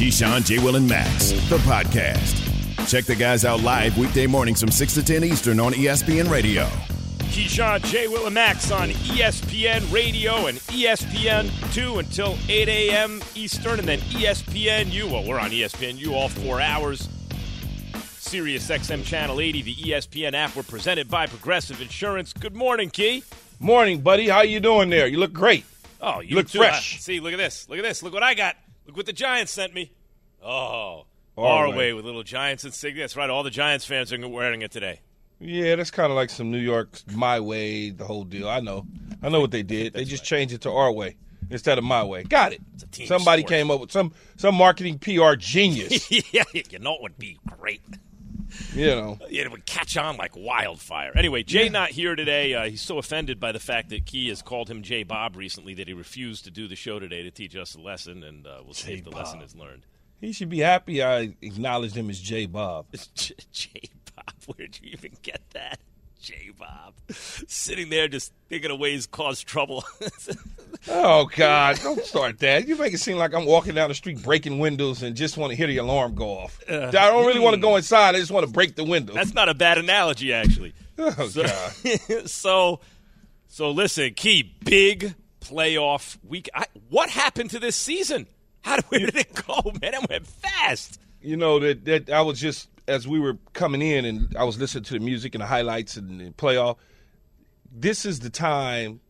Keyshawn, J. Will, and Max, the podcast. Check the guys out live weekday mornings from 6 to 10 Eastern on ESPN Radio. Keyshawn, J. Will, and Max on ESPN Radio and ESPN 2 until 8 a.m. Eastern, and then ESPN U. Well, we're on ESPN U all four hours. Sirius XM Channel 80, the ESPN app. We're presented by Progressive Insurance. Good morning, Key. Morning, buddy. How you doing there? You look great. Oh, you look too. fresh. Uh, see, look at this. Look at this. Look what I got. Look what the Giants sent me. Oh, Our our way. way with little Giants insignia. That's right. All the Giants fans are wearing it today. Yeah, that's kind of like some New York my way, the whole deal. I know. I know what they did. They just changed it to our way instead of my way. Got it. Somebody sport. came up with some some marketing PR genius. yeah, you know it would be great. You know. It would catch on like wildfire. Anyway, Jay not here today. Uh, he's so offended by the fact that Key has called him Jay Bob recently that he refused to do the show today to teach us a lesson, and uh, we'll see if the lesson is learned. He should be happy I acknowledged him as Jay Bob. Jay Bob. Where'd you even get that? Jay Bob. Sitting there just thinking of ways to cause trouble. Oh God, don't start that. You make it seem like I'm walking down the street breaking windows and just want to hear the alarm go off. Uh, I don't really want to hmm. go inside. I just want to break the window. That's not a bad analogy, actually. oh So, God. so, so listen, Key, big playoff week. I, what happened to this season? How did, where did it go, man? It went fast. you know that that I was just as we were coming in and I was listening to the music and the highlights and the playoff. This is the time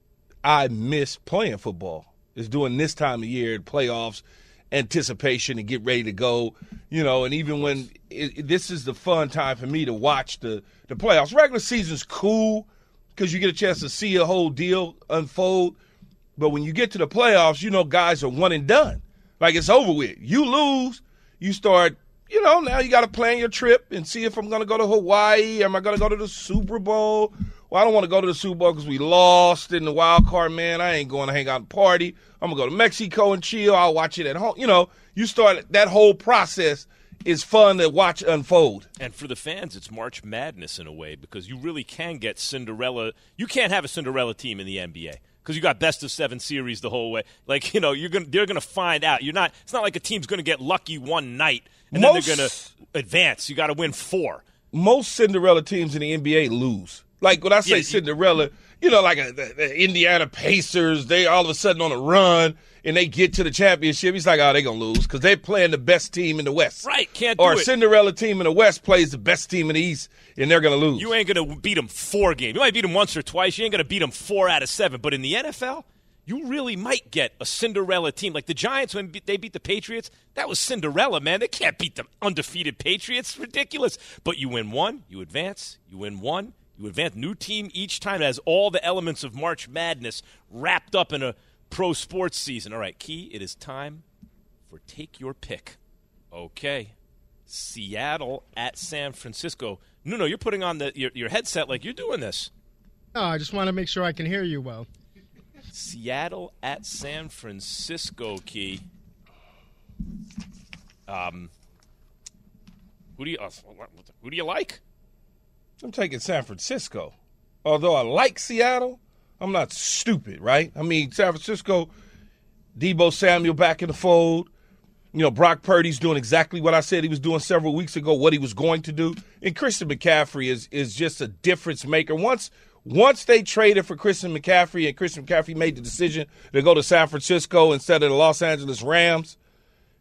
I miss playing football. Is doing this time of year, playoffs, anticipation and get ready to go. You know, and even when it, it- this is the fun time for me to watch the the playoffs. Regular season's cool because you get a chance to see a whole deal unfold. But when you get to the playoffs, you know guys are one and done. Like it's over with. You lose, you start, you know, now you got to plan your trip and see if I'm going to go to Hawaii. Am I going to go to the Super Bowl? Well, I don't want to go to the Super Bowl because we lost in the wild card, man. I ain't going to hang out and party. I'm going to go to Mexico and chill. I'll watch it at home. You know, you start that whole process is fun to watch unfold. And for the fans, it's March Madness in a way because you really can get Cinderella. You can't have a Cinderella team in the NBA because you got best of seven series the whole way. Like you know, you're gonna they're gonna find out. You're not. It's not like a team's gonna get lucky one night and Most- then they're gonna advance. You got to win four. most Cinderella teams in the NBA lose. Like when I say Yeah, Cinderella, you know, like a, the, the Indiana Pacers, they all of a sudden on a run and they get to the championship. He's like, oh, they're gonna lose because they're playing the best team in the West. Right, can't do Or a. Cinderella team in the West plays the best team in the East, and they're gonna lose. You ain't gonna beat them four games. You might beat them once or twice. You ain't gonna beat them four out of seven. But in the NFL, you really might get a Cinderella team like the Giants when they beat the Patriots. That was Cinderella, man. They can't beat the undefeated Patriots. Ridiculous. But you win one, you advance. You win one, you advance. New team each time. It has all the elements of March Madness wrapped up in a pro sports season. All right, Key. It is time for take your pick. Okay. Seattle at San Francisco. No, no, you're putting on the your, your headset like you're doing this. No, I just want to make sure I can hear you well. Seattle at San Francisco. Key. Um, who do you uh, who do you like? I'm taking San Francisco. Although I like Seattle, I'm not stupid, right? I mean, San Francisco, Deebo Samuel back in the fold. You know, Brock Purdy's doing exactly what I said he was doing several weeks ago, what he was going to do. And Christian McCaffrey is is just a difference maker. Once once they traded for Christian McCaffrey and Christian McCaffrey made the decision to go to San Francisco instead of the Los Angeles Rams,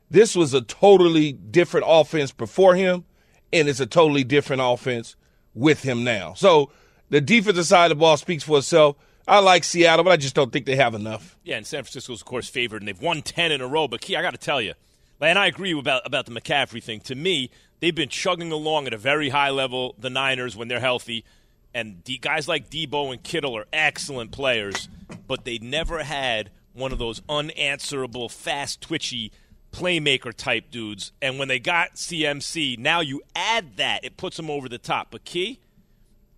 this was a totally different offense before him, and it's a totally different offense with him now. So the defensive side of the ball speaks for itself. I like Seattle, but I just don't think they have enough. Yeah, and San Francisco's of course favored, and they've won ten in a row. But Key, I got to tell you, and I agree about about the McCaffrey thing. To me, they've been chugging along at a very high level. The Niners, when they're healthy, and guys like Deebo and Kittle are excellent players, but they never had one of those unanswerable, fast, twitchy playmaker type dudes. And when they got CMC, now you add that, it puts them over the top. But Key,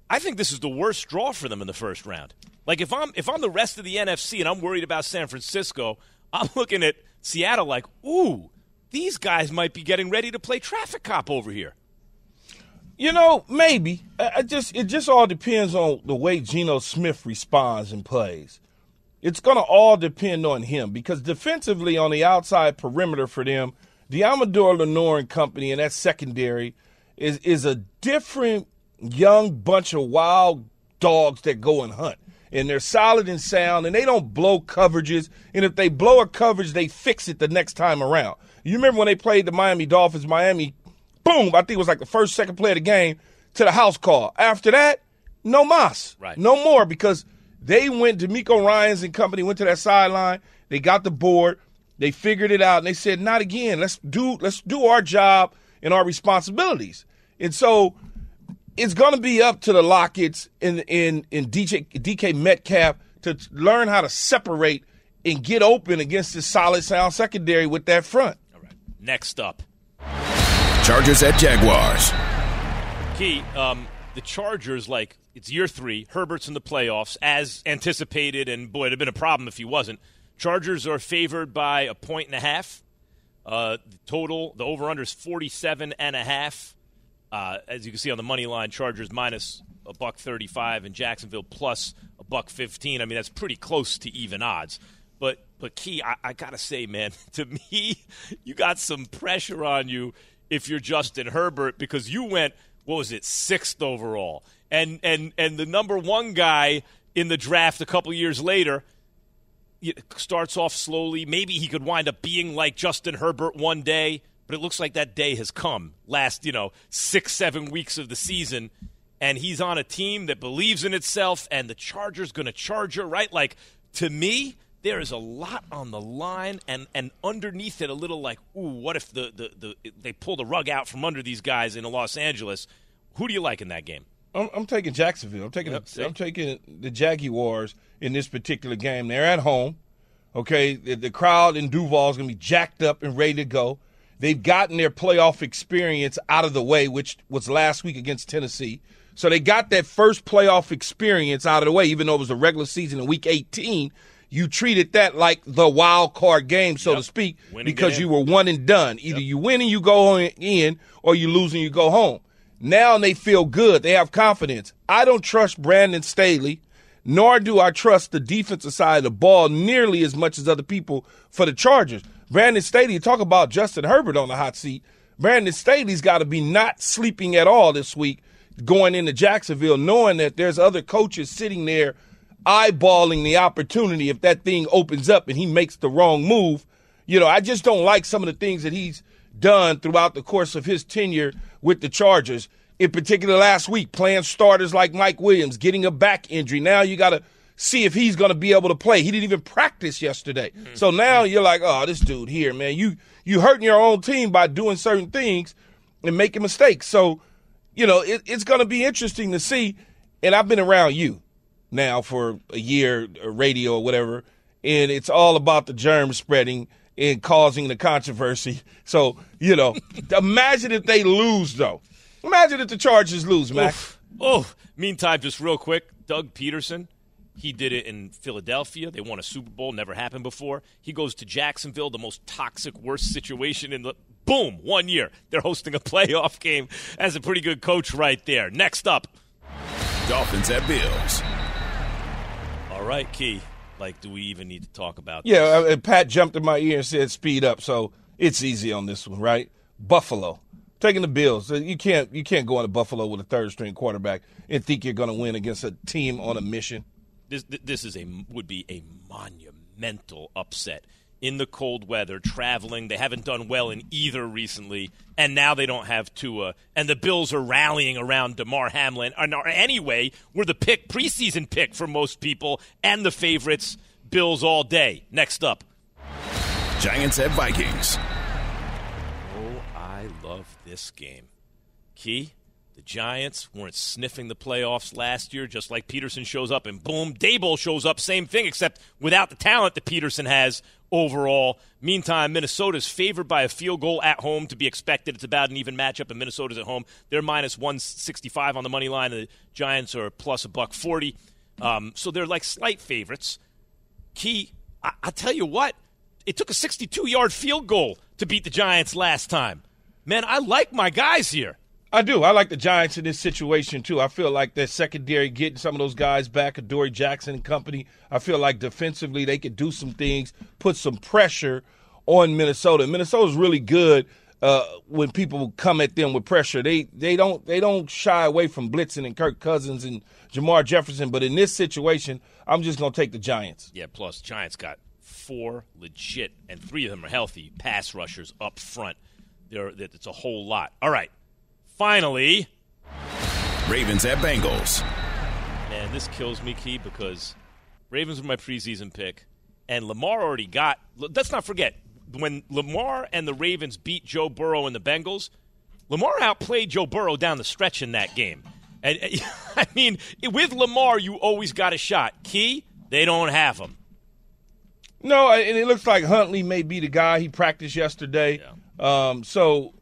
I think this is the worst draw for them in the first round. Like if I'm if I'm the rest of the NFC and I'm worried about San Francisco, I'm looking at Seattle like, ooh, these guys might be getting ready to play traffic cop over here. You know, maybe. I just it just all depends on the way Geno Smith responds and plays. It's to all depend on him because defensively on the outside perimeter for them, Deommodore Lenoir and company and that secondary is is a different young bunch of wild dogs that go and hunt. And they're solid and sound, and they don't blow coverages. And if they blow a coverage, they fix it the next time around. You remember when they played the Miami Dolphins? Miami, boom! I think it was like the first, second play of the game to the house call. After that, no mas, right? No more because they went. DeMeco Ryans and company went to that sideline. They got the board. They figured it out, and they said, "Not again. Let's do let's do our job and our responsibilities." And so it's going to be up to the Locketts in in in DJ, DK Metcalf to learn how to separate and get open against this solid sound secondary with that front. All right. Next up, Chargers at Jaguars. Key, um, the Chargers like it's year three. Herbert's in the playoffs as anticipated, and boy, it'd have been a problem if he wasn't. Chargers are favored by a point and a half. Uh, the total, the over under is 47 and a half. Uh, as you can see on the money line, Chargers minus a buck 35 and Jacksonville plus a buck 15. I mean, that's pretty close to even odds. But but Key, I, I gotta say, man, to me, you got some pressure on you if you're Justin Herbert because you went what was it sixth overall, and and and the number one guy in the draft a couple years later starts off slowly. Maybe he could wind up being like Justin Herbert one day but it looks like that day has come last, you know, six, seven weeks of the season. And he's on a team that believes in itself, and the Chargers going to charge her, right? Like, to me, there is a lot on the line, and, and underneath it, a little like, ooh, what if the, the, the they pull the rug out from under these guys in Los Angeles? Who do you like in that game? I'm, I'm taking Jacksonville. I'm taking Yep, the. I'm taking the Jaguars in this particular game. They're at home. Okay, the, the crowd in Duval is going to be jacked up and ready to go. They've gotten their playoff experience out of the way, which was last week against Tennessee. So they got that first playoff experience out of the way, even though it was a regular season in week 18. You treated that like the wild card game, so Yep. to speak, because you were one and done. Either you win and you go in, or you lose and you go home. Now they feel good. They have confidence. I don't trust Brandon Staley, nor do I trust the defensive side of the ball nearly as much as other people for the Chargers. Brandon Staley, talk about Justin Herbert on the hot seat. Brandon Staley's got to be not sleeping at all this week going into Jacksonville, knowing that there's other coaches sitting there eyeballing the opportunity if that thing opens up and he makes the wrong move. You know, I just don't like some of the things that he's done throughout the course of his tenure with the Chargers. In particular, last week, playing starters like Mike Williams, getting a back injury. Now you got to see if he's going to be able to play. He didn't even practice yesterday. Mm-hmm. So now you're like, oh, this dude here, man, you you hurting your own team by doing certain things and making mistakes. So, you know, it, it's going to be interesting to see. And I've been around you now for a year, uh, radio or whatever, and it's all about the germ spreading and causing the controversy. So, you know, imagine if they lose, though. Imagine if the Chargers lose, Mac. Oh, meantime, just real quick, Doug Pederson, he did it in Philadelphia. They won a Super Bowl, never happened before. He goes to Jacksonville, the most toxic, worst situation in the. Boom, one year. They're hosting a playoff game as a pretty good coach right there. Next up. Dolphins at Bills. All right, Key. Like, do we even need to talk about Yeah, this? uh, Pat jumped in my ear and said speed up, so it's easy on this one, right? Buffalo. Taking the Bills. Uh, You can't you can't go into Buffalo with a third string quarterback and think you're going to win against a team on a mission. This this is a would be a monumental upset in the cold weather, traveling. They haven't done well in either recently, and now they don't have Tua. And the Bills are rallying around Damar Hamlin. And anyway, we're the pick preseason pick for most people, and the favorites. Bills all day. Next up. Giants at Vikings. Oh, I love this game. Key, The Giants weren't sniffing the playoffs last year, just like Pederson shows up and boom, Daboll shows up, same thing, except without the talent that Pederson has overall. Meantime, Minnesota's favored by a field goal at home to be expected. It's about an even matchup, and Minnesota's at home. They're minus 165 on the money line, the Giants are plus a buck 40. Um, so they're like slight favorites. Key, I, I tell you what, it took a 62 yard field goal to beat the Giants last time. Man, I like my guys here. I do. I like the Giants in this situation too. I feel like their secondary getting some of those guys back, Adoree Jackson and company. I feel like defensively they could do some things, put some pressure on Minnesota. Minnesota's really good uh, when people come at them with pressure. They they don't they don't shy away from blitzing and Kirk Cousins and Jermar Jefferson. But in this situation, I'm just gonna take the Giants. Yeah. Plus, Giants got four legit, and three of them are healthy pass rushers up front. There, it's a whole lot. All right finally. Ravens at Bengals. Man, this kills me, Key, because Ravens were my preseason pick, and Lamar already got. Let's not forget when Lamar and the Ravens beat Joe Burrow and the Bengals. Lamar outplayed Joe Burrow down the stretch in that game. And I mean, with Lamar, you always got a shot. Key, they don't have him. No, and it looks like Huntley may be the guy he practiced yesterday. Yeah. Um, so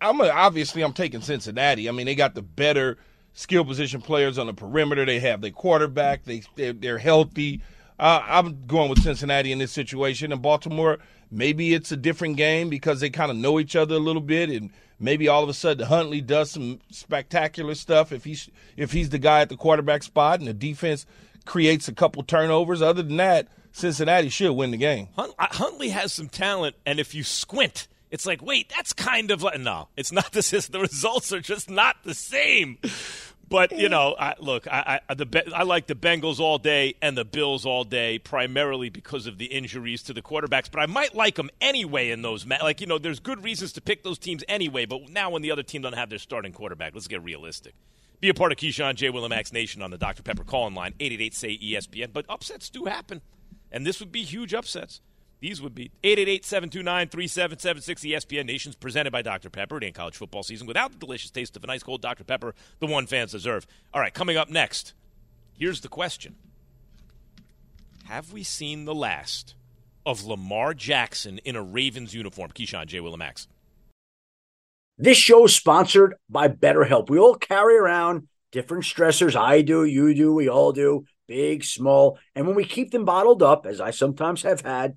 I'm a, obviously I'm taking Cincinnati. I mean, they got the better skill position players on the perimeter. They have their quarterback. They they're, they're healthy. Uh, I'm going with Cincinnati in this situation. And Baltimore, maybe it's a different game because they kind of know each other a little bit, and maybe all of a sudden Huntley does some spectacular stuff if he's if he's the guy at the quarterback spot, and the defense creates a couple turnovers. Other than that, Cincinnati should win the game. Huntley has some talent, and if you squint it's like, wait, that's kind of like no, it's not the the results are just not the same. But you know, I, look, I, I, the I like the Bengals all day and the Bills all day, primarily because of the injuries to the quarterbacks. But I might like them anyway in those. Like you know, there's good reasons to pick those teams anyway. But now when the other team don't have their starting quarterback, let's get realistic. Be a part of Keyshawn J. Willimax Nation on the Dr Pepper call-in line eight eight eight say ESPN. But upsets do happen, and this would be huge upsets. These would be 888-729-3776 ESPN Nations presented by Dr. Pepper. It ain't college football season without the delicious taste of a nice cold Dr. Pepper, the one fans deserve. All right, coming up next, here's the question. Have we seen the last of Lamar Jackson in a Ravens uniform? Keyshawn J. Willimax. This show is sponsored by BetterHelp. We all carry around different stressors. I do, you do, we all do, big, small. And when we keep them bottled up, as I sometimes have had,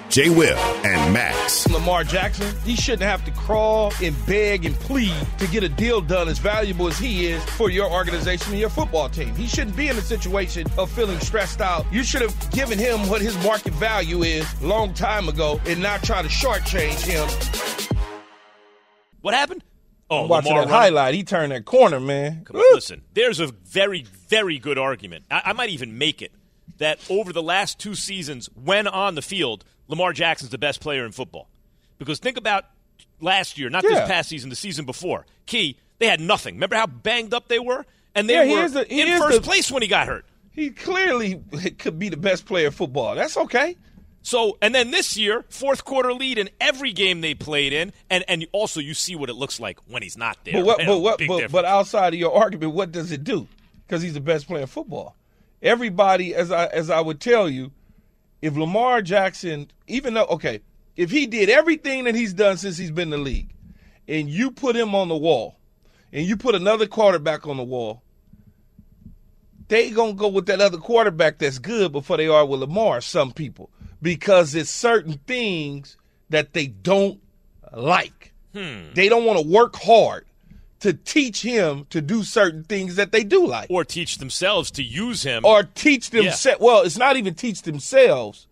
J. Will, and Max. Lamar Jackson, he shouldn't have to crawl and beg and plead to get a deal done as valuable as he is for your organization and your football team. He shouldn't be in a situation of feeling stressed out. You should have given him what his market value is long time ago and not try to shortchange him. What happened? Oh, I'm watching Lamar that running. highlight. He turned that corner, man. Come on, listen, there's a very, very good argument. I, I might even make it that over the last two seasons, when on the field, Lamar Jackson's the best player in football. Because think about last year, not yeah. this past season, the season before. Key, they had nothing. Remember how banged up they were? And they yeah, were in first the, place when he got hurt. He clearly could be the best player in football. That's okay. So, and then this year, fourth quarter lead in every game they played in, and and also you see what it looks like when he's not there. But what? But what? But, but outside of your argument, what does it do? Because he's the best player in football. Everybody, as I as I would tell you, if Lamar Jackson, even though okay, if he did everything that he's done since he's been in the league, and you put him on the wall, and you put another quarterback on the wall, they gonna go with that other quarterback that's good before they are with Lamar. Some people because it's certain things that they don't like. Hmm. They don't want to work hard to teach him to do certain things that they do like, or teach themselves to use him. or teach themselves. Well, it's not even teach themselves.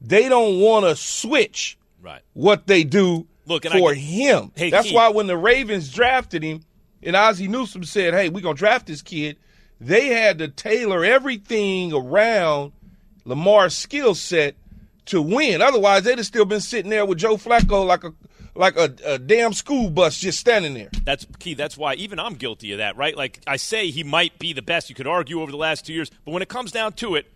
They don't want to switch right. what they do Look, and I for him. Hey, That's Keith. why when the Ravens drafted him and Ozzie Newsome said, "Hey, we're gonna draft this kid," they had to tailor everything around Lamar's skill set to win. Otherwise, they'd have still been sitting there with Joe Flacco like a like a, a damn school bus just standing there. That's key. That's why even I'm guilty of that, right? Like I say, he might be the best. You could argue over the last two years, but when it comes down to it,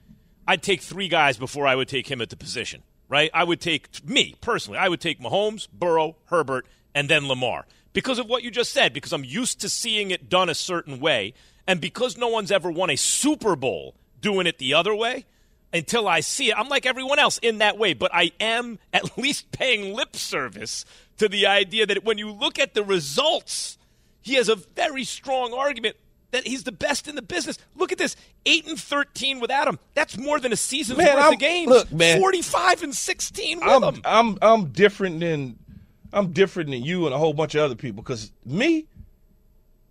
I'd take three guys before I would take him at the position, right? I would take me personally. I would take Mahomes, Burrow, Herbert, and then Lamar because of what you just said. Because I'm used to seeing it done a certain way, and because no one's ever won a Super Bowl doing it the other way. Until I see it, I'm like everyone else in that way, but I am at least paying lip service to the idea that when you look at the results, he has a very strong argument that he's the best in the business. Look at this: eight and thirteen without him. That's more than a season's Man, worth I'm- of games. look, man. forty-five and sixteen with I'm him. I'm I'm different than I'm different than you and a whole bunch of other people. Because me,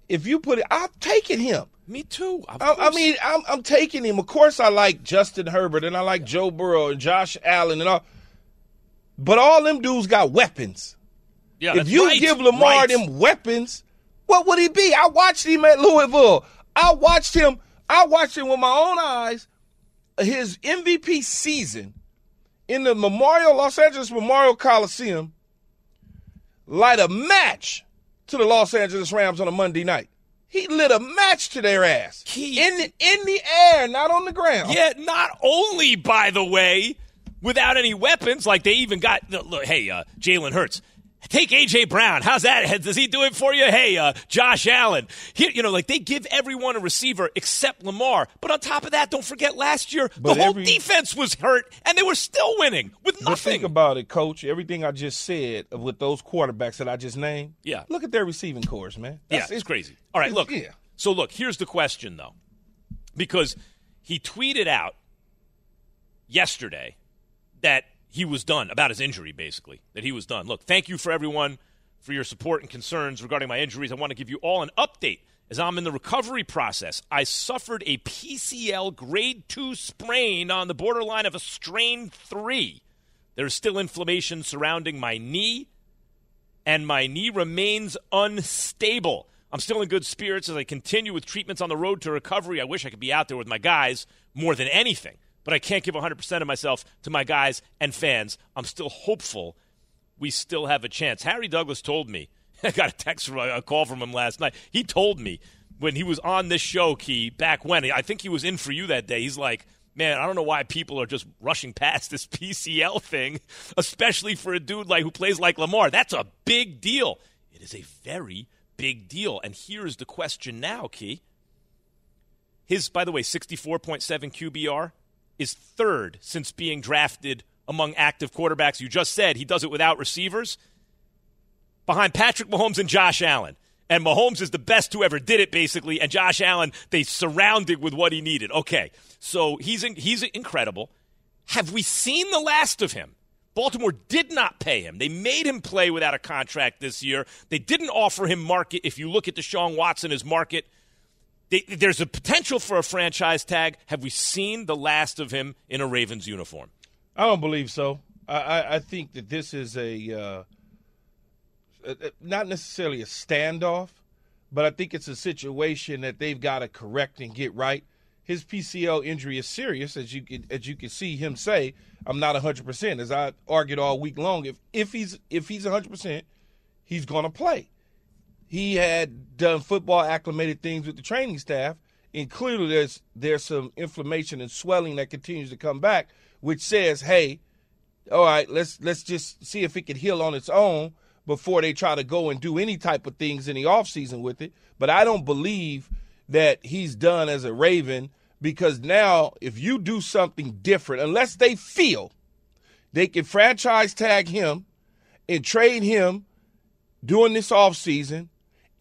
if you put it, I'm taking him. Me too. I, I mean, I'm, I'm taking him. Of course, I like Justin Herbert and I like Joe Burrow and Josh Allen and all. But all them dudes got weapons. Yeah, if you right, give Lamar right. them weapons, what would he be? I watched him at Louisville. I watched him. I watched him with my own eyes. His MVP season in the Memorial Los Angeles Memorial Coliseum light a match to the Los Angeles Rams on a Monday night. He lit a match to their ass He- in the, in the air, not on the ground. Yeah, not only, by the way, without any weapons, like they even got, look, hey, uh, Jalen Hurts. Take A.J. Brown. How's that? Does he do it for you? Hey, uh, Josh Allen. Here, you know, like they give everyone a receiver except Lamar. But on top of that, don't forget last year, But the whole every- defense was hurt, and they were still winning with nothing. think about it, Coach. Everything I just said with those quarterbacks that I just named. Yeah. Look at their receiving corps, man. Yeah, That's- it's crazy. All right, look. Yeah. So look, here's the question though, because he tweeted out yesterday that he was done about his injury, basically that he was done. Look, thank you for everyone for your support and concerns regarding my injuries. I want to give you all an update as I'm in the recovery process. I suffered a PCL grade two sprain on the borderline of a strain three. There's still inflammation surrounding my knee and my knee remains unstable. I'm still in good spirits as I continue with treatments on the road to recovery. I wish I could be out there with my guys more than anything, but I can't give 100% of myself to my guys and fans. I'm still hopeful we still have a chance. Harry Douglas told me, I got a text from a call from him last night. He told me when he was on this show, Key, back when, I think he was in for you that day. He's like, man, I don't know why people are just rushing past this PCL thing, especially for a dude like who plays like Lamar. That's a big deal. It is a very big deal. And here's the question now, Key. His, by the way, 64.7 QBR is third since being drafted among active quarterbacks. You just said he does it without receivers. Behind Patrick Mahomes and Josh Allen. And Mahomes is the best who ever did it, basically. And Josh Allen, they surrounded with what he needed. Okay, so he's in, he's incredible. Have we seen the last of him? Baltimore did not pay him. They made him play without a contract this year. They didn't offer him market. If you look at Deshaun Watson as market, they, there's a potential for a franchise tag. Have we seen the last of him in a Ravens uniform? I don't believe so. I, I, think that this is a, uh, not necessarily a standoff, but I think it's a situation that they've got to correct and get right. His PCL injury is serious, as you can as you can see him say. I'm not 100. percent As I argued all week long, if if he's if he's 100, percent he's going to play. He had done football acclimated things with the training staff, and clearly there's there's some inflammation and swelling that continues to come back, which says, hey, all right, let's let's just see if it can heal on its own before they try to go and do any type of things in the offseason with it. But I don't believe that he's done as a Raven because now if you do something different, unless they feel they can franchise tag him and trade him during this offseason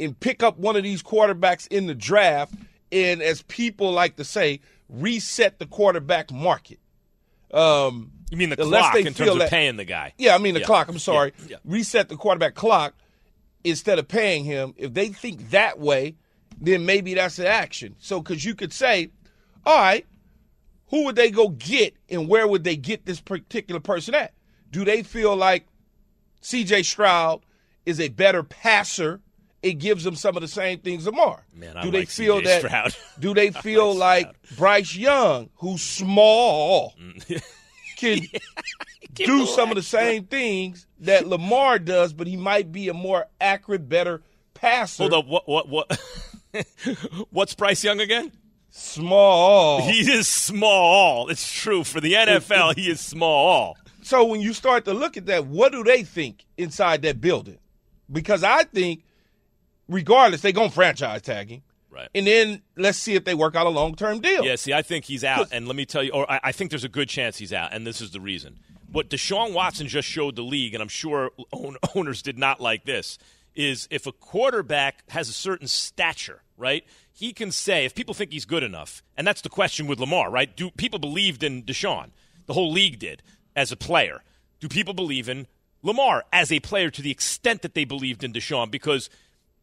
and pick up one of these quarterbacks in the draft and as people like to say, reset the quarterback market. Um, You mean the clock in terms feel of paying the guy? yeah, I mean the Yeah. clock. I'm sorry. Yeah. Yeah. Reset the quarterback clock instead of paying him. If they think that way, then maybe that's an action. So, because you could say, all right, who would they go get and where would they get this particular person at? Do they feel like C.J. Stroud is a better passer? It gives them some of the same things Lamar. Man, I do they like feel C.J. that? Stroud. Do they feel like Bryce Young, who's small, mm. can do some of the same things that Lamar does, but he might be a more accurate, better passer. Hold up. What? What? What? What's Bryce Young again? Small. He is small. It's true for the NFL. He is small. so when you start to look at that, what do they think inside that building? Because I think, regardless, they're going to franchise tag him. Right. And then let's see if they work out a long term deal. Yeah, see, I think he's out, and let me tell you, or I, I think there's a good chance he's out, and this is the reason. What Deshaun Watson just showed the league, and I'm sure own, owners did not like this, is if a quarterback has a certain stature, right? He can say if people think he's good enough, and that's the question with Lamar, right? Do people believed in Deshaun? The whole league did as a player. Do people believe in Lamar as a player to the extent that they believed in Deshaun? Because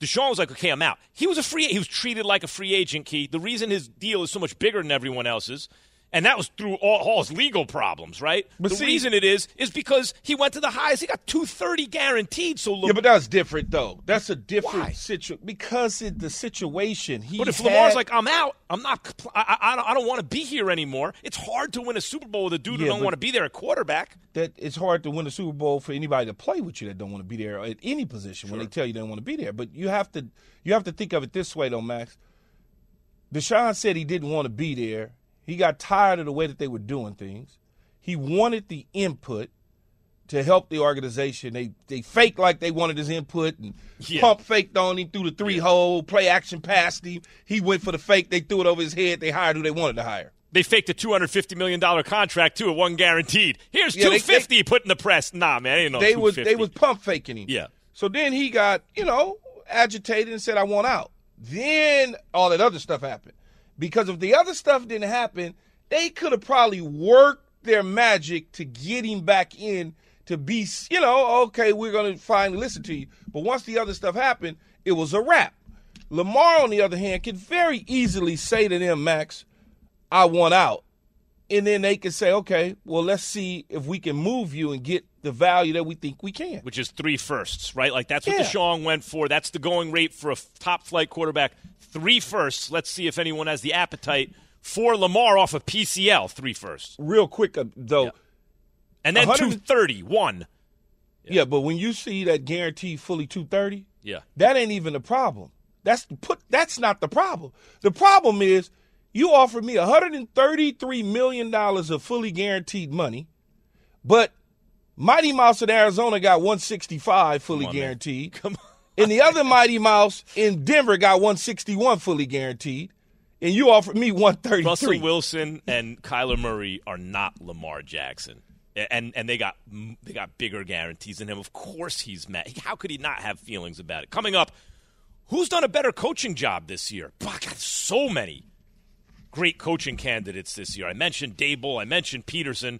Deshaun was like, okay, I'm out. He was a free. He was treated like a free agent. Key. The reason his deal is so much bigger than everyone else's, and that was through all, all his legal problems, right? But the see- reason it is is because he went to the highest. He got two thirty guaranteed. So, Yeah, but that's different though. That's a different situation because of the situation. He but if had- Lamar's like, I'm out. I'm not. I, I, I don't, I don't want to be here anymore. It's hard to win a Super Bowl with a dude who don't want to be there at quarterback. that it's hard to win a Super Bowl for anybody to play with you that don't want to be there at any position when they tell you they don't want to be there. But you have to you have to think of it this way though, Max. Deshaun said he didn't want to be there. He got tired of the way that they were doing things. He wanted the input to help the organization. They they faked like they wanted his input and Yeah. pump faked on him through the three hole, play action past him. He went for the fake, they threw it over his head, they hired who they wanted to hire. They faked a two hundred fifty million dollar contract too, at one guaranteed. Here's Yeah, two fifty put in the press. Nah, man, ain't no they was they was pump faking him. Yeah. So then he got you know agitated and said, "I want out." Then all that other stuff happened. Because if the other stuff didn't happen, they could have probably worked their magic to get him back in to be, you know, okay, we're going to finally listen to you. But once the other stuff happened, it was a wrap. Lamar, on the other hand, could very easily say to them, Max, I want out and then they can say, okay, well, let's see if we can move you and get the value that we think we can. which is three firsts, right? Like that's what Yeah. Deshaun went for. That's the going rate for a top flight quarterback. Three firsts. Let's see if anyone has the appetite for Lamar off of PCL. Three firsts, Real quick, uh, though, Yeah. and then 100 two thirty one. yeah. but when you see that guaranteed fully two thirty, Yeah, that ain't even the problem. That's put. That's not the problem. The problem is you offered me one hundred and thirty-three million dollars of fully guaranteed money, but Mighty Mouse in Arizona got one sixty-five fully on, man. guaranteed. come on. And the other Mighty Mouse in Denver got 161 fully guaranteed. And you offered me 133. Russell Wilson and Kyler Murray are not Lamar Jackson, and and they got they got bigger guarantees than him. Of course, he's mad. How could he not have feelings about it? Coming up, who's done a better coaching job this year? I got so many great coaching candidates this year. I mentioned Daboll. I mentioned Pederson.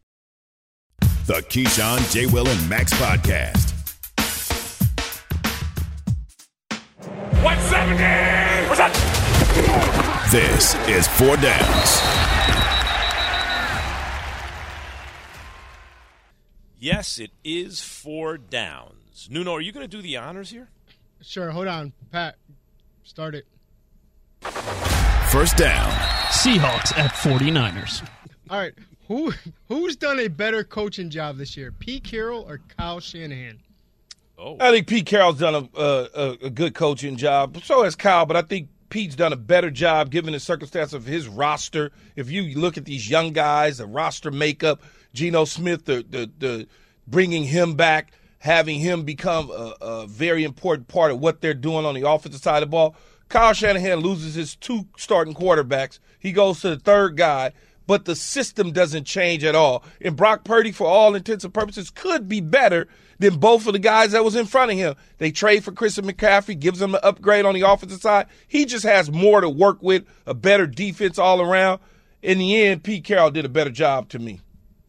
The Keyshawn, J. Will, and Max Podcast. 170! What's up? This is Four Downs. Yes, it is four downs. Nuno, are you going to do the honors here? Sure, hold on. Pat, start it. First down. Seahawks at 49ers. All right. Who who's done a better coaching job this year, Pete Carroll or Kyle Shanahan? Oh, I think Pete Carroll's done a, a, a good coaching job. So has Kyle, but I think Pete's done a better job given the circumstance of his roster. If you look at these young guys, the roster makeup, Geno Smith, the the, the bringing him back, having him become a, a very important part of what they're doing on the offensive side of the ball. Kyle Shanahan loses his two starting quarterbacks. He goes to the third guy, but the system doesn't change at all. And Brock Purdy, for all intents and purposes, could be better than both of the guys that was in front of him. They trade for Christian McCaffrey, gives him an upgrade on the offensive side. He just has more to work with, a better defense all around. In the end, Pete Carroll did a better job to me.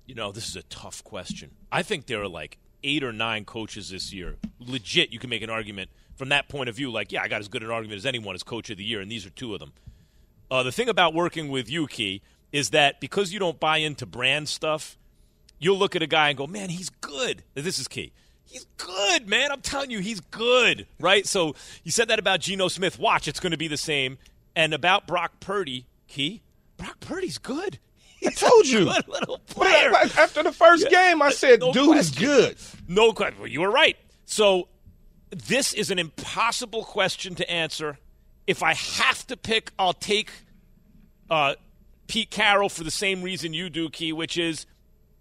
You know, this is a tough question. I think there are like eight or nine coaches this year. Legit, you can make an argument from that point of view. Like, yeah, I got as good an argument as anyone as coach of the year, and these are two of them. Uh, the thing about working with you, Key, is that because you don't buy into brand stuff, you'll look at a guy and go, man, he's good. This is key. He's good, man. I'm telling you, he's good, right? So you said that about Geno Smith. Watch, it's going to be the same. And about Brock Purdy, Key, Brock Purdy's good. I told you. Good little player. But After the first Yeah. game, I said, No dude is good. No question. Well, you were right. So this is an impossible question to answer. If I have to pick, I'll take uh, Pete Carroll for the same reason you do, Key, which is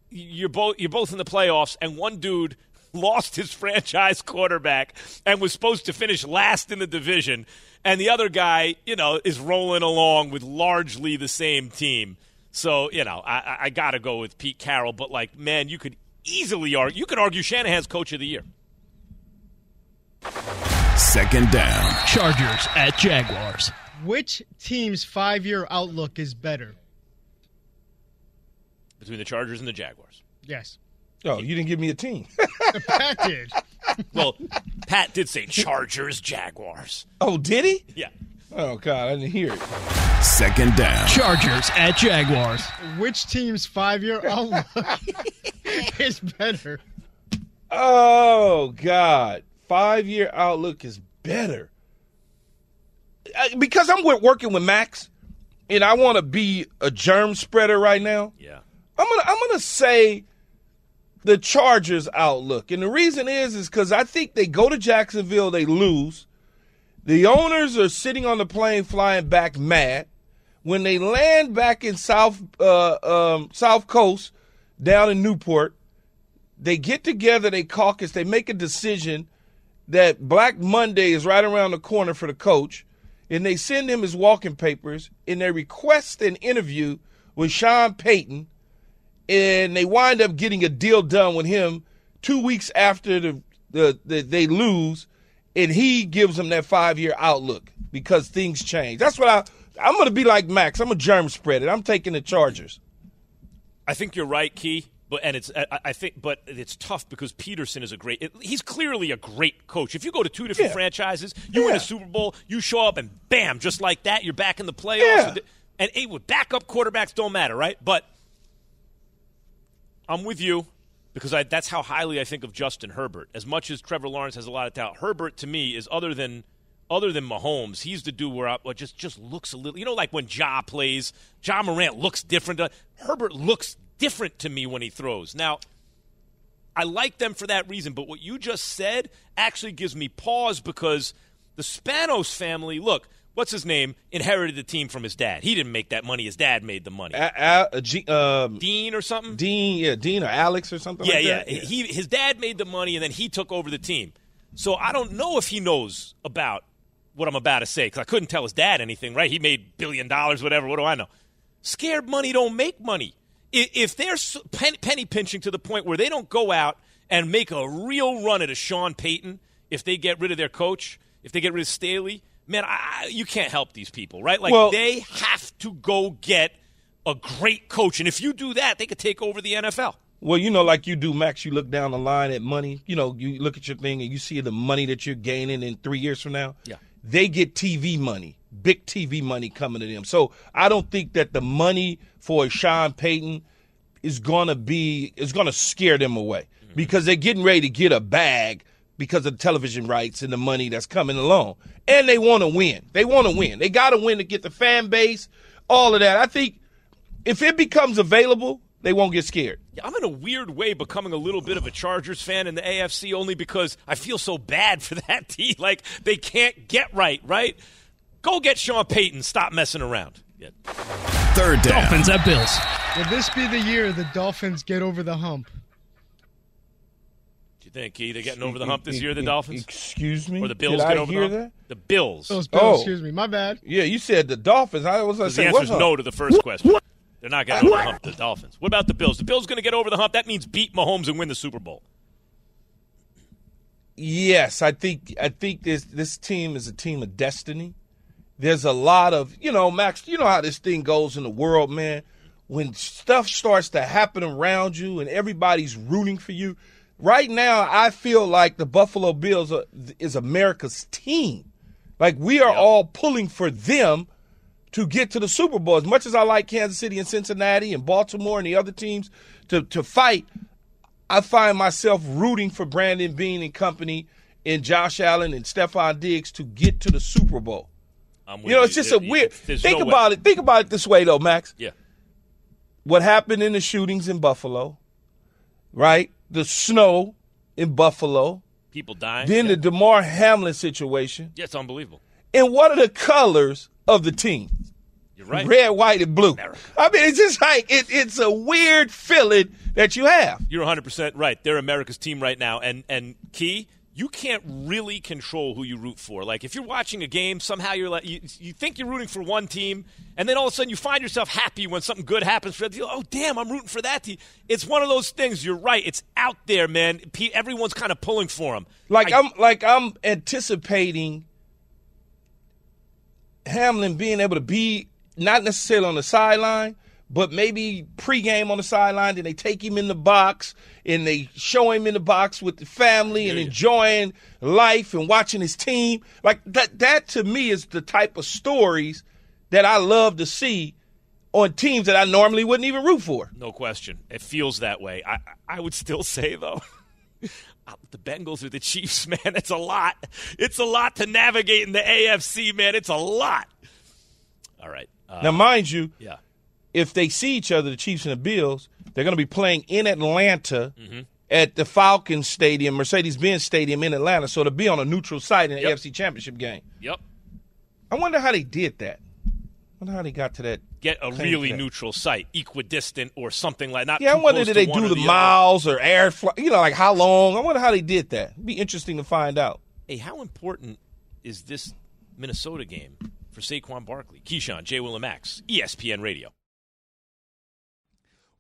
you're both you're both in the playoffs, and one dude lost his franchise quarterback and was supposed to finish last in the division, and the other guy, you know, is rolling along with largely the same team. So you know, I, I- I got to go with Pete Carroll. But like, man, you could easily argue. You could argue Shanahan's coach of the year. Second down. Chargers at Jaguars. Which team's five-year outlook is better? Between the Chargers and the Jaguars. Yes. Oh, you didn't give me a team. Pat did. Well, Pat did say Chargers, Jaguars. oh, did he? Yeah. Oh, God, I didn't hear it. Second down. Chargers at Jaguars. Which team's five-year outlook is better? Oh God, five year outlook is better because I'm wo- working with Max, and I want to be a germ spreader right now. Yeah. I'm gonna I'm gonna say the Chargers outlook, and the reason is is because I think they go to Jacksonville, they lose. The owners are sitting on the plane flying back mad. When they land back in South uh, um, South Coast, down in Newport, they get together, they caucus, they make a decision that Black Monday is right around the corner for the coach, and they send him his walking papers, and they request an interview with Sean Payton, and they wind up getting a deal done with him two weeks after the, the, the they lose, and he gives them that five year outlook because things change. That's what I I'm gonna be like Max. I'm a germ spreader. I'm taking the Chargers. I think you're right, Key. But and it's I, I think, but it's tough because Pederson is a great. It, he's clearly a great coach. If you go to two different Yeah. franchises, you win a Super Bowl, you show up, and bam, just like that, you're back in the playoffs. Yeah. And hey, with backup quarterbacks don't matter, right? But I'm with you because I, that's how highly I think of Justin Herbert. As much as Trevor Lawrence has a lot of talent, Herbert to me is other than other than Mahomes. He's the dude where I well, just just looks a little. You know, like when Ja plays, Ja Morant looks different. Uh, Herbert looks different to me when he throws. Now, I like them for that reason. But what you just said actually gives me pause because the Spanos family, look, what's his name, inherited the team from his dad. He didn't make that money. His dad made the money. A- a- G- um, Dean or something? Dean, yeah, Dean or Alex or something yeah, like yeah. that. He his dad made the money and then he took over the team. So I don't know if he knows about what I'm about to say because I couldn't tell his dad anything. Right? He made billion dollars, whatever. What do I know? Scared money don't make money. If they're penny pinching to the point where they don't go out and make a real run at a Sean Payton, if they get rid of their coach, if they get rid of Staley, man, I, you can't help these people, right? Like Well- they have to go get a great coach, and if you do that, they could take over the NFL. Well, you know, like you do, Max, you look down the line at money. You know, you look at your thing and you see the money that you're gaining in three years from now. Yeah. They get TV money, big TV money coming to them. So I don't think that the money for Sean Payton is gonna be is gonna scare them away mm-hmm. because they're getting ready to get a bag because of the television rights and the money that's coming along. And they want to win. They want to win. They got to win to get the fan base, all of that. I think if it becomes available, they won't get scared. Yeah, I'm in a weird way becoming a little bit of a Chargers fan in the AFC only because I feel so bad for that team. Like they can't get right, right? Go get Sean Payton. Stop messing around. Yeah. Third down. Dolphins at Bills. Will this be the year the Dolphins get over the hump? Do you think Key, they're getting over the hump this year, the Dolphins? Excuse me? Or the Bills Did get I over hear the hump? that? The Bills. Those Bills, Oh. excuse oh. me, my bad. Yeah, you said the Dolphins. I was going to the answer what's is no to the first question. They're not getting over the hump, the Dolphins. What about the Bills? The Bills going to get over the hump. That means beat Mahomes and win the Super Bowl. Yes, I think I think this this team is a team of destiny. There's a lot of you know, Max. You know how this thing goes in the world, man. When stuff starts to happen around you and everybody's rooting for you. Right now, I feel like the Buffalo Bills are, is America's team. Like we are all pulling for them to get to the Super Bowl. As much as I like Kansas City and Cincinnati and Baltimore and the other teams to to fight, I find myself rooting for Brandon Beane and company and Josh Allen and Stefon Diggs to get to the Super Bowl. I'm You know, it's just a weird. Think no way. about it. Think about it this way, though, Max. Yeah. What happened in the shootings in Buffalo, right? The snow in Buffalo, People dying. then yeah. the Damar Hamlin situation, yeah, it's unbelievable. and what are the colors of the team? You're right. Red, white, and blue. America. I mean, it's just like it, it's a weird feeling that you have. You're 100% right. They're America's team right now. And, and Key, you can't really control who you root for. Like, if you're watching a game, somehow you're like, you, you think you're rooting for one team, and then all of a sudden you find yourself happy when something good happens for the team. Oh, damn, I'm rooting for that team. It's one of those things. You're right. It's out there, man. Everyone's kind of pulling for them. Like I, am like I'm anticipating Hamlin being able to be not necessarily on the sideline, but maybe pregame on the sideline. Then they take him in the box and they show him in the box with the family and enjoying life and watching his team. Like that. That to me is the type of stories that I love to see on teams that I normally wouldn't even root for. No question. It feels that way. I, I would still say, though, the Bengals or the Chiefs, man, it's a lot. It's a lot to navigate in the AFC, man. It's a lot. All right. Uh, now, mind you, yeah. if they see each other, the Chiefs and the Bills, they're going to be playing in Atlanta Mm-hmm. at the Falcons Stadium, Mercedes-Benz Stadium in Atlanta. So to be on a neutral site in the Yep. AFC Championship game. Yep. I wonder how they did that. I wonder how they got to that. Get a really that. neutral site, equidistant or something like not. Yeah, I wonder did they do the, the other. miles or air flight? You know, like how long? I wonder how they did that. It'd be interesting to find out. Hey, how important is this Minnesota game for Saquon Barkley? Keyshawn, Jay Will Max, E ESPN Radio.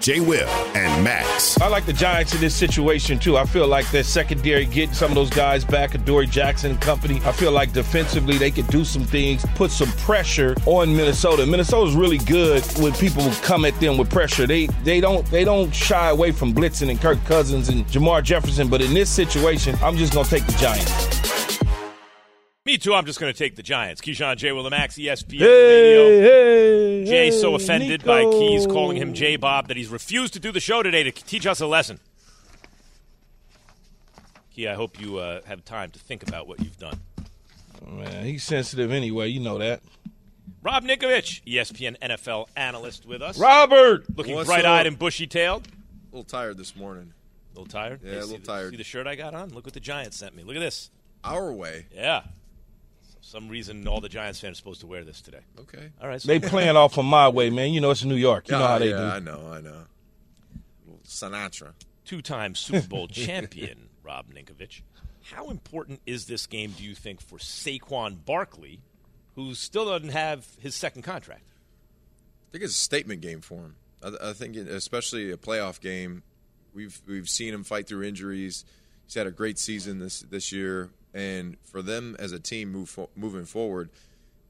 J. Will, and Max. I like the Giants in this situation too. I feel like their secondary getting some of those guys back, Adoree Jackson and company. I feel like defensively they could do some things, put some pressure on Minnesota. Minnesota's really good when people come at them with pressure. They they don't they don't shy away from blitzing and Kirk Cousins and Jamar Jefferson. But in this situation, I'm just gonna take the Giants. Me too. I'm just going to take the Giants. Keyshawn J. Will Max, ESPN Hey, Radio. hey, Jay's so offended Nico. by Keys calling him J Bob that he's refused to do the show today to teach us a lesson. Key, I hope you uh, have time to think about what you've done. Man, he's sensitive anyway. You know that. Rob Ninkovich, ESPN NFL analyst with us. Robert, Looking What's bright-eyed up? and bushy-tailed. A little tired this morning. A little tired? Yeah, Hey, a see little the- tired. See the shirt I got on? Look what the Giants sent me. Look at this. Our way. Yeah. For some reason, all the Giants fans are supposed to wear this today. Okay. All right. So they playing off of my way, man. You know it's New York. You know how ah, they yeah, do. I know, I know. Sinatra. two-time Super Bowl champion Rob Ninkovich. How important is this game, do you think, for Saquon Barkley, who still doesn't have his second contract? I think it's a statement game for him. I, I think, it, especially a playoff game, we've we've seen him fight through injuries. He's had a great season this this year, and for them as a team move fo- moving forward,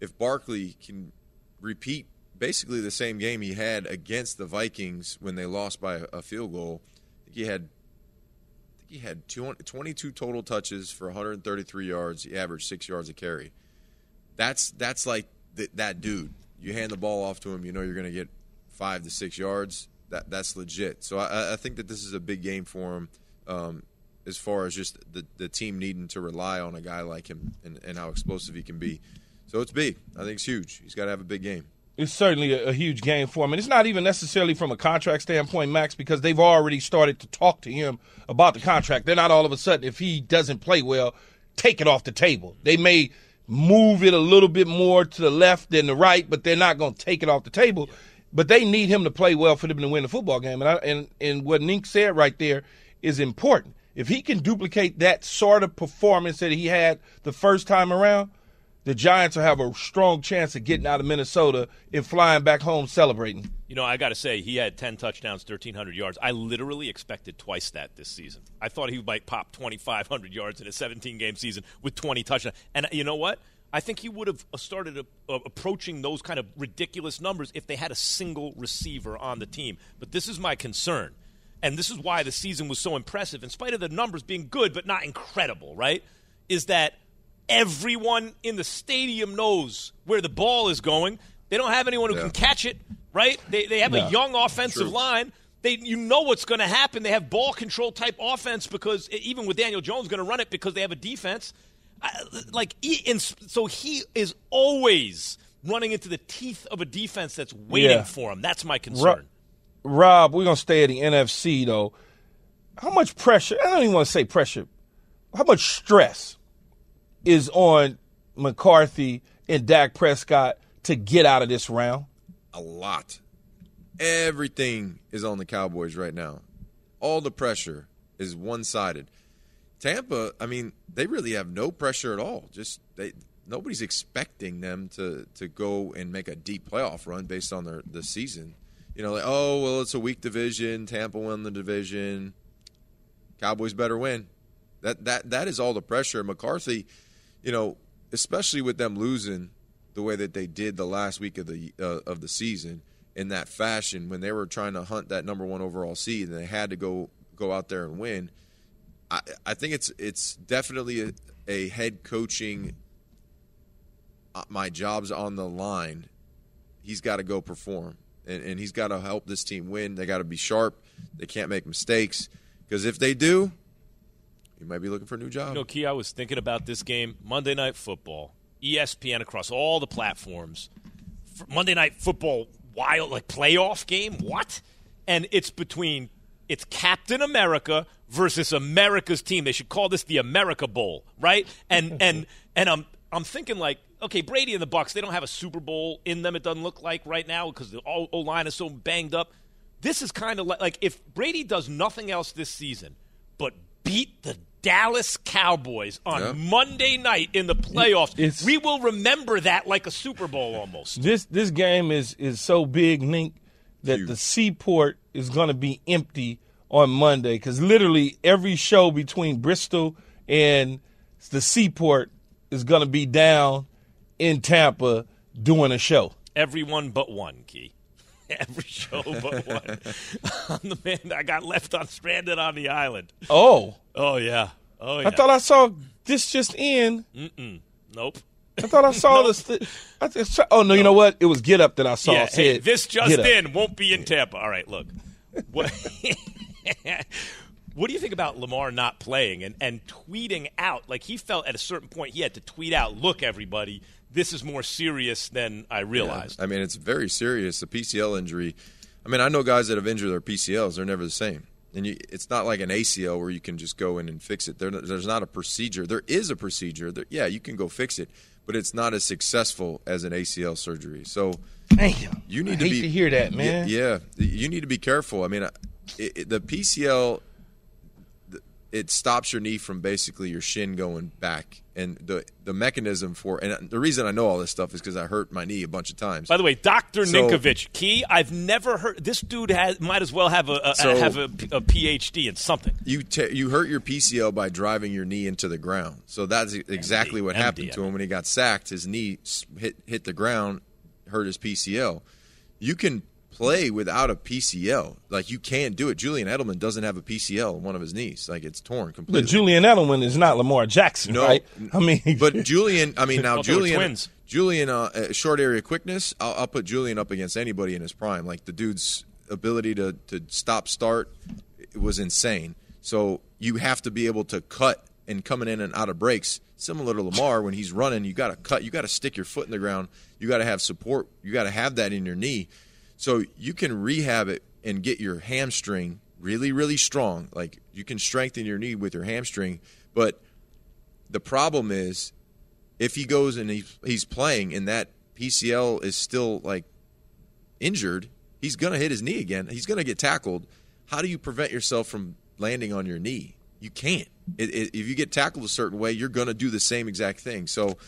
if Barkley can repeat basically the same game he had against the Vikings when they lost by a, field goal, I think he had. I think he had 200 22 total touches for 133 yards. He averaged six yards a carry. That's that's like th- that dude. You hand the ball off to him, you know you're going to get five to six yards. That that's legit. So I, I think that this is a big game for him, um, as far as just the the team needing to rely on a guy like him and, and how explosive he can be. So it's big. I think it's huge. He's got to have a big game. it's certainly a, a huge game for him. And it's not even necessarily from a contract standpoint, Max, because they've already started to talk to him about the contract. They're not all of a sudden, if he doesn't play well, take it off the table. They may move it a little bit more to the left than the right, but they're not going to take it off the table. But they need him to play well for them to win the football game. And, I, and, and what Nink said right there is important. If he can duplicate that sort of performance that he had the first time around, the Giants will have a strong chance of getting out of Minnesota and flying back home celebrating. You know, I got to say, he had 10 touchdowns, 1,300 yards. I literally expected twice that this season. I thought he might pop 2,500 yards in a 17 game season with 20 touchdowns. And you know what? I think he would have started uh, approaching those kind of ridiculous numbers if they had a single receiver on the team. But this is my concern. And this is why the season was so impressive, in spite of the numbers being good but not incredible, right? Is that everyone in the stadium knows where the ball is going. They don't have anyone who Yeah. can catch it, right? They, they have No. a young offensive True. line. They, you know what's going to happen. They have ball control type offense because even with Daniel Jones going to run it because they have a defense. I, like, he, and so he is always running into the teeth of a defense that's waiting Yeah. for him. That's my concern. Rob, we're gonna stay at the NFC though. How much pressure? I don't even want to say pressure. How much stress is on McCarthy and Dak Prescott to get out of this round? A lot. Everything is on the Cowboys right now. All the pressure is one sided. Tampa, I mean, they really have no pressure at all. Just they nobody's expecting them to to go and make a deep playoff run based on their the season. You know, like, oh well, it's a weak division. Tampa won the division. Cowboys better win. That that that is all the pressure. McCarthy, you know, especially with them losing the way that they did the last week of the uh, of the season in that fashion when they were trying to hunt that number one overall seed and they had to go go out there and win. I, I think it's it's definitely a, a head coaching. Uh, my job's on the line. He's got to go perform, and, and he's got to help this team win. They got to be sharp. They can't make mistakes Because if they do, you might be looking for a new job. You know, Key, I was thinking about this game, Monday Night Football, ESPN across all the platforms. Monday Night Football, wild, like playoff game? What? And it's between, it's Captain America versus America's team. They should call this the America Bowl, right? And, and, and I'm, I'm thinking like, okay, Brady and the Bucs, they don't have a Super Bowl in them. It doesn't look like right now because the O line is so banged up. This is kind of like, like if Brady does nothing else this season but beat the Dallas Cowboys on Yeah. Monday night in the playoffs, It's- we will remember that like a Super Bowl almost. This this game is is so big, Nink, that the seaport is going to be empty on Monday because literally every show between Bristol and the seaport is going to be down in Tampa doing a show. Everyone but one, Key. Every show but one. I'm the man that I got left on stranded on the island. Oh, Oh yeah. Oh yeah. I thought I saw this just in. Mm-mm. Nope. I thought I saw this. Th- I just, oh no, you know what? It was Get Up that I saw. yeah, hey, this just in won't be in Tampa. All right, look. What, what do you think about Lamar not playing and, and tweeting out? Like he felt at a certain point he had to tweet out, "Look, everybody, this is more serious than I realized." Yeah. I mean, it's very serious. The PCL injury. I mean, I know guys that have injured their PCLs. They're never the same. And you, it's not like an ACL where you can just go in and fix it. There, there's not a procedure. There is a procedure. There, yeah, you can go fix it, but it's not as successful as an ACL surgery. So Damn. you need I to hate be to hear that, man. Yeah, yeah, you need to be careful. I mean, I- it, it, the PCL it stops your knee from basically your shin going back, and the the mechanism for and the reason I know all this stuff is because I hurt my knee a bunch of times. By the way, Doctor So- Ninkovich, Key, I've never heard this dude has might as well have a, a So- have a, a PhD in something. you you hurt your PCL by driving your knee into the ground. So that's exactly what MD, happened I to him when he got sacked. His knee hit hit the ground, hurt his PCL. You can play without a PCL. Like you can't do it. Julian Edelman doesn't have a PCL in one of his knees. Like it's torn completely. But Julian Edelman is not Lamar Jackson, No, right? I mean, but Julian. I mean, now Thought they were Julian. twins. Julian, uh, uh, short area quickness. I'll, I'll put Julian up against anybody in his prime. Like the dude's ability to to stop start was insane. So you have to be able to cut and coming in and out of breaks. Similar to Lamar, when he's running, you got to cut. You got to stick your foot in the ground. You got to have support. You got to have that in your knee. So you can rehab it and get your hamstring really, really strong. Like you can strengthen your knee with your hamstring, but the problem is if he goes and he, he's playing and that PCL is still like injured, he's going to hit his knee again. He's going to get tackled. How do you prevent yourself from landing on your knee? You can't. It, it, if you get tackled a certain way, you're going to do the same exact thing. So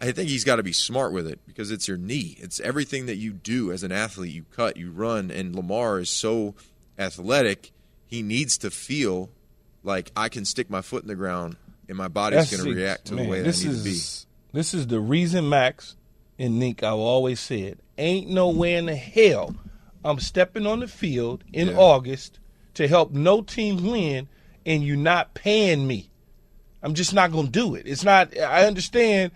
I think he's got to be smart with it because it's your knee. It's everything that you do as an athlete. You cut, you run, and Lamar is so athletic. He needs to feel like I can stick my foot in the ground and my body's going to react to Man, the way that this I need is, to be. This is the reason, Max and Nick, I've always said, ain't no way in the hell I'm stepping on the field in Yeah. August to help no team win and you're not paying me. I'm just not going to do it. It's not, I understand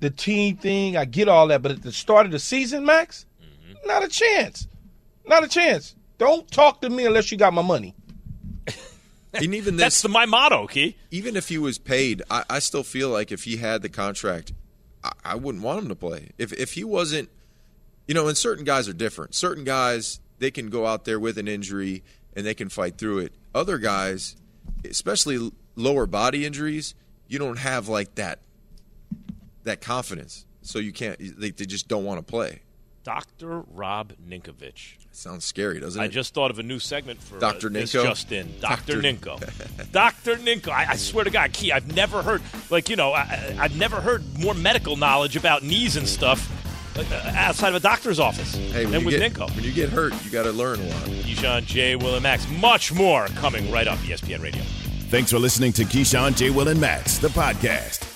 the team thing. I get all that. But at the start of the season, Max, Mm-hmm. not a chance. Not a chance. Don't talk to me unless you got my money. And even That's this, the, my motto, Key. even if he was paid, I, I still feel like if he had the contract, I, I wouldn't want him to play. If if he wasn't, you know, and certain guys are different. Certain guys they can go out there with an injury and they can fight through it. Other guys, especially lower body injuries, you don't have like that that confidence, so you can't. They, they just don't want to play. Dr. Rob Ninkovich. sounds scary, doesn't it? I just thought of a new segment for Dr. Uh, this Ninko? just in. Dr. Dr. Ninko. Dr. Ninko. I, I swear to God, Key, I've never heard, like, you know, I, I- I've never heard more medical knowledge about knees and stuff uh, outside of a doctor's office Hey, when than you with get Ninko. when you get hurt, you got to learn a lot. Keyshawn, J. Will, and Max. Much more coming right up ESPN Radio. Thanks for listening to Keyshawn, J. Will, and Max, the podcast.